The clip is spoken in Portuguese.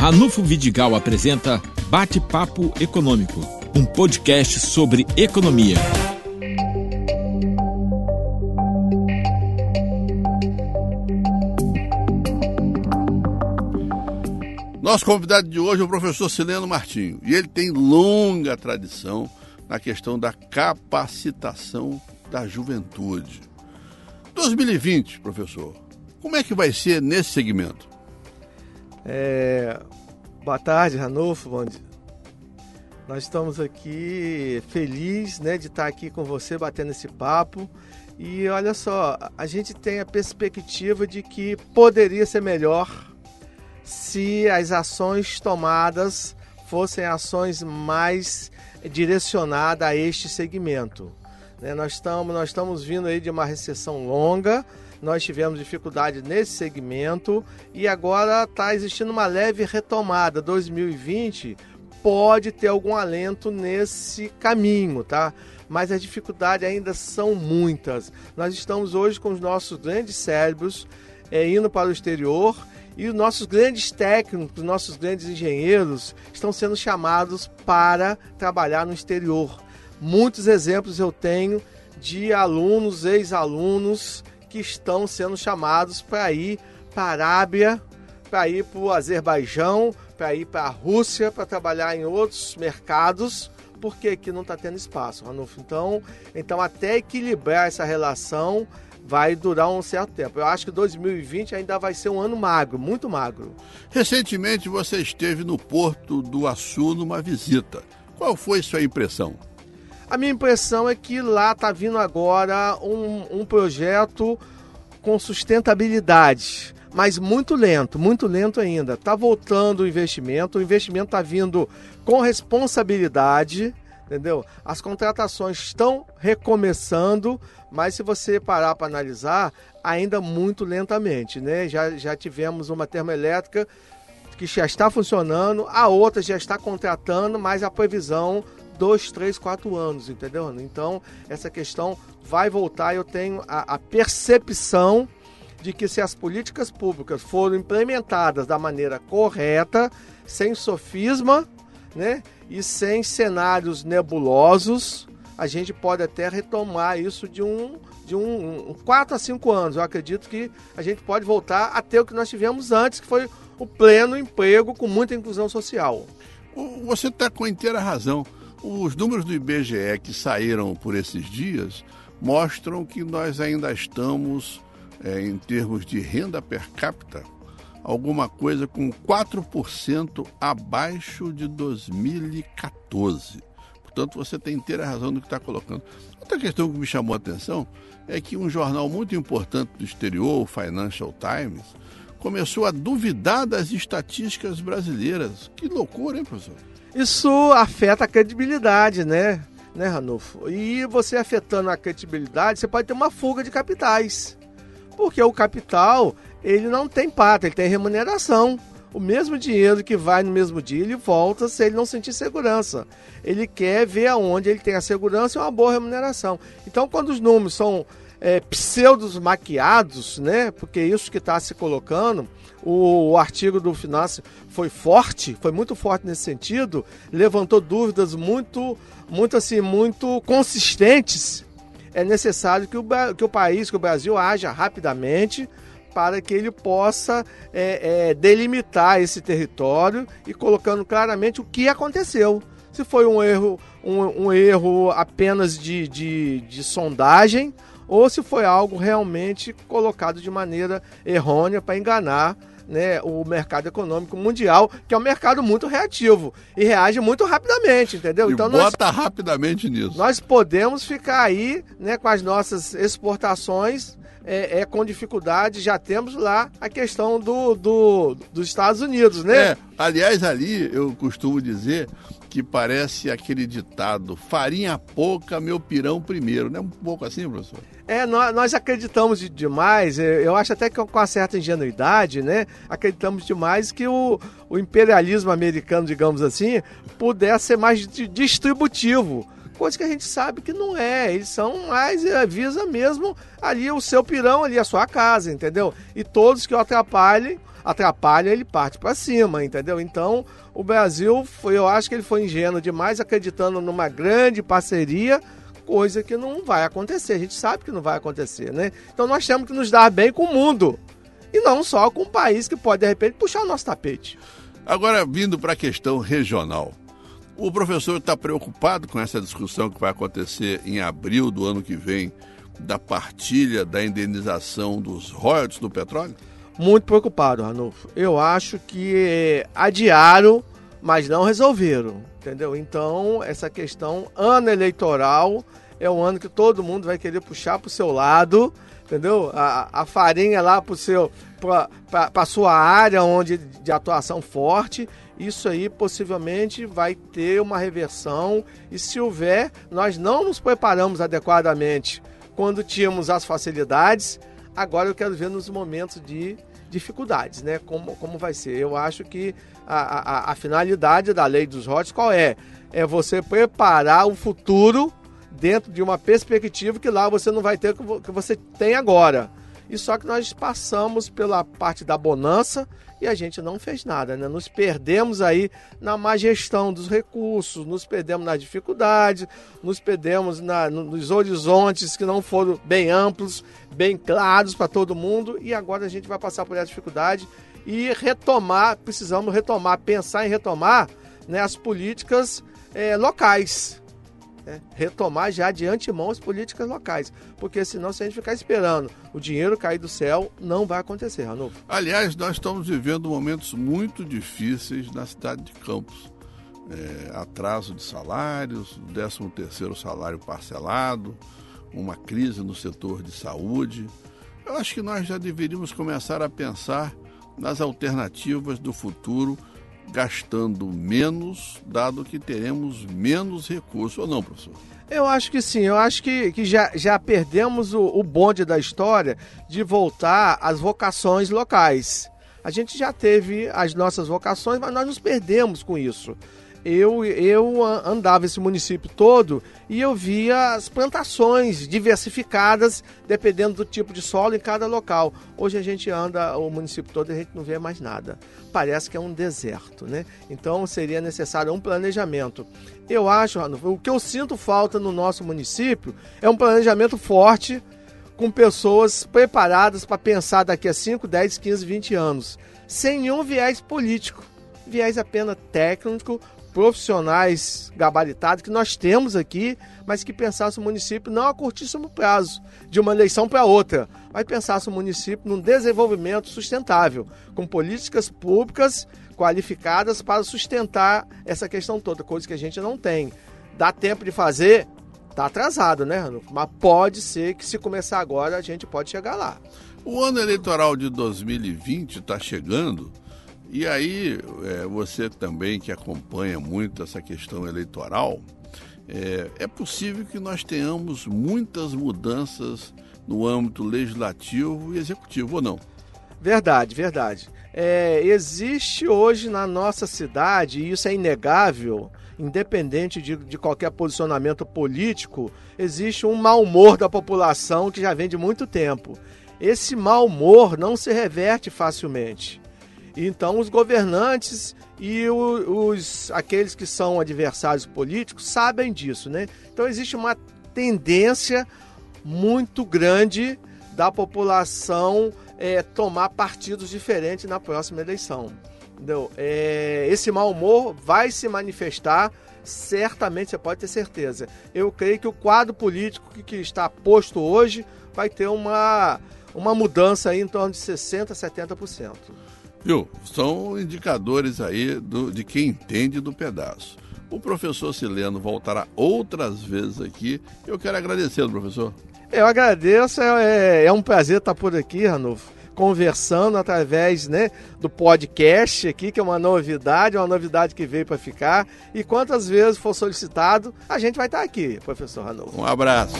Ranulfo Vidigal apresenta Bate-Papo Econômico, um podcast sobre economia. Nosso convidado de hoje é o professor Sileno Martinho e ele tem longa tradição na questão da capacitação da juventude. 2020, professor, como é que vai ser nesse segmento? É, boa tarde, Ranulfo. Bom dia. Nós estamos aqui felizes né, de estar aqui com você batendo esse papo. E olha só, a gente tem a perspectiva de que poderia ser melhor se as ações tomadas fossem ações mais direcionadas a este segmento. Né? Nós, estamos, nós estamos vindo aí de uma recessão longa, nós tivemos dificuldade nesse segmento e agora está existindo uma leve retomada. 2020 pode ter algum alento nesse caminho, tá? Mas as dificuldades ainda são muitas. Nós estamos hoje com os nossos grandes cérebros é, indo para o exterior e os nossos grandes técnicos, nossos grandes engenheiros estão sendo chamados para trabalhar no exterior. Muitos exemplos eu tenho de alunos, ex-alunos que estão sendo chamados para ir para a Arábia, para ir para o Azerbaijão, para ir para a Rússia, para trabalhar em outros mercados, porque aqui não está tendo espaço, Ranulfo. Então, então, até equilibrar essa relação vai durar um certo tempo. Eu acho que 2020 ainda vai ser um ano magro, muito magro. Recentemente você esteve no Porto do Açu numa visita. Qual foi sua impressão? A minha impressão é que lá está vindo agora um, um projeto com sustentabilidade, mas muito lento, muito lento ainda. Está voltando o investimento, o investimento está vindo com responsabilidade, entendeu? As contratações estão recomeçando, mas se você parar para analisar, ainda muito lentamente, né? Já, já tivemos uma termoelétrica que já está funcionando, a outra já está contratando, mas a previsão dois, três, quatro anos, entendeu? Então, essa questão vai voltar. Eu tenho a, a percepção de que se as políticas públicas forem implementadas da maneira correta, sem sofisma, né, e sem cenários nebulosos, a gente pode até retomar isso de um de um, um 4 a 5 anos. Eu acredito que a gente pode voltar a ter o que nós tivemos antes, que foi o pleno emprego com muita inclusão social. Você está com inteira razão. Os números do IBGE que saíram por esses dias mostram que nós ainda estamos, é, em termos de renda per capita, alguma coisa com 4% abaixo de 2014. Portanto, você tem inteira razão no que está colocando. Outra questão que me chamou a atenção é que um jornal muito importante do exterior, o Financial Times, começou a duvidar das estatísticas brasileiras. Que loucura, hein, professor? Isso afeta a credibilidade, né? Né, Ranulfo? E você afetando a credibilidade, você pode ter uma fuga de capitais. Porque o capital, ele não tem pata, ele tem remuneração. O mesmo dinheiro que vai no mesmo dia, ele volta se ele não sentir segurança. Ele quer ver aonde ele tem a segurança e uma boa remuneração. Então, quando os números são é, pseudos maquiados, né? Porque isso que está se colocando, o, o, artigo do Finance foi forte, foi muito forte nesse sentido, levantou dúvidas muito, muito assim, muito consistentes. É necessário que o, que o país, que o Brasil haja rapidamente para que ele possa é, é, delimitar esse território e colocando claramente o que aconteceu. Se foi um erro, um, um erro apenas de, de, de sondagem ou se foi algo realmente colocado de maneira errônea para enganar né, o mercado econômico mundial, que é um mercado muito reativo e reage muito rapidamente, entendeu? E então bota nós, rapidamente nisso. Nós podemos ficar aí né, com as nossas exportações é, é, com dificuldade. Já temos lá a questão do, do, dos Estados Unidos, né? É, aliás, ali eu costumo dizer que parece aquele ditado: farinha pouca, meu pirão primeiro. Não é um pouco assim, professor? É, nós, acreditamos demais, é, eu acho até que com uma certa ingenuidade, né? Acreditamos demais que o, o imperialismo americano, digamos assim, pudesse ser mais distributivo coisa que a gente sabe que não é. Eles são mais, é, visa mesmo ali o seu pirão, ali a sua casa, entendeu? E todos que o atrapalhem atrapalha, ele parte para cima, entendeu? Então, o Brasil, foi, eu acho que ele foi ingênuo demais, acreditando numa grande parceria, coisa que não vai acontecer. A gente sabe que não vai acontecer, né? Então, nós temos que nos dar bem com o mundo e não só com um país que pode, de repente, puxar o nosso tapete. Agora, vindo para a questão regional. O professor está preocupado com essa discussão que vai acontecer em abril do ano que vem da partilha da indenização dos royalties do petróleo? Muito preocupado, Ranulfo. Eu acho que adiaram, mas não resolveram, entendeu? Então, essa questão, ano eleitoral, é um ano que todo mundo vai querer puxar para o seu lado, entendeu? A, a farinha lá para seu sua área onde de atuação forte, isso aí possivelmente vai ter uma reversão e se houver, nós não nos preparamos adequadamente quando tínhamos as facilidades. Agora eu quero ver nos momentos de dificuldades, né? Como, como vai ser. Eu acho que a, a, a finalidade da lei dos rotes qual é? É você preparar o futuro dentro de uma perspectiva que lá você não vai ter que você tem agora. E só que nós passamos pela parte da bonança e a gente não fez nada, né? Nos perdemos aí na má gestão dos recursos, nos perdemos nas dificuldades, nos perdemos na, nos horizontes que não foram bem amplos, bem claros para todo mundo e agora a gente vai passar por essa dificuldade e retomar, precisamos retomar, pensar em retomar né, as políticas é, locais, é, retomar já de antemão as políticas locais. Porque senão, se a gente ficar esperando o dinheiro cair do céu, não vai acontecer, Ranulfo. Aliás, nós estamos vivendo momentos muito difíceis na cidade de Campos. É, atraso de salários, 13 terceiro salário parcelado, uma crise no setor de saúde. Eu acho que nós já deveríamos começar a pensar nas alternativas do futuro gastando menos, dado que teremos menos recursos, ou não, professor? Eu acho que sim, eu acho que, que já, já perdemos o, o bonde da história de voltar às vocações locais. A gente já teve as nossas vocações, mas nós nos perdemos com isso eu, eu andava esse município todo e eu via as plantações diversificadas, dependendo do tipo de solo em cada local. Hoje a gente anda o município todo e a gente não vê mais nada. Parece que é um deserto, né? Então seria necessário um planejamento. Eu acho, o que eu sinto falta no nosso município é um planejamento forte com pessoas preparadas para pensar daqui a 5, 10, 15, 20 anos, sem nenhum viés político viés apenas técnico profissionais gabaritados que nós temos aqui, mas que pensasse o município não a curtíssimo prazo, de uma eleição para outra, mas pensasse o município num desenvolvimento sustentável, com políticas públicas qualificadas para sustentar essa questão toda, coisa que a gente não tem. Dá tempo de fazer? Tá atrasado, né, Ranulfo? Mas pode ser que se começar agora a gente pode chegar lá. O ano eleitoral de 2020 está chegando e aí, é, você também que acompanha muito essa questão eleitoral, é, é possível que nós tenhamos muitas mudanças no âmbito legislativo e executivo, ou não? Verdade, verdade. É, existe hoje na nossa cidade, e isso é inegável, independente de, de qualquer posicionamento político, existe um mau humor da população que já vem de muito tempo. Esse mau humor não se reverte facilmente. Então, os governantes e os, aqueles que são adversários políticos sabem disso, né? Então, existe uma tendência muito grande da população é, tomar partidos diferentes na próxima eleição. Entendeu? É, esse mau humor vai se manifestar, certamente, você pode ter certeza. Eu creio que o quadro político que, que está posto hoje vai ter uma, uma mudança em torno de 60% a 70%. Viu? São indicadores aí do, de quem entende do pedaço. O professor Sileno voltará outras vezes aqui. Eu quero agradecer, professor. Eu agradeço, é, é um prazer estar por aqui, Ranulfo, conversando através né, do podcast aqui, que é uma novidade, uma novidade que veio para ficar. E quantas vezes for solicitado, a gente vai estar aqui, professor Ranulfo. Um abraço.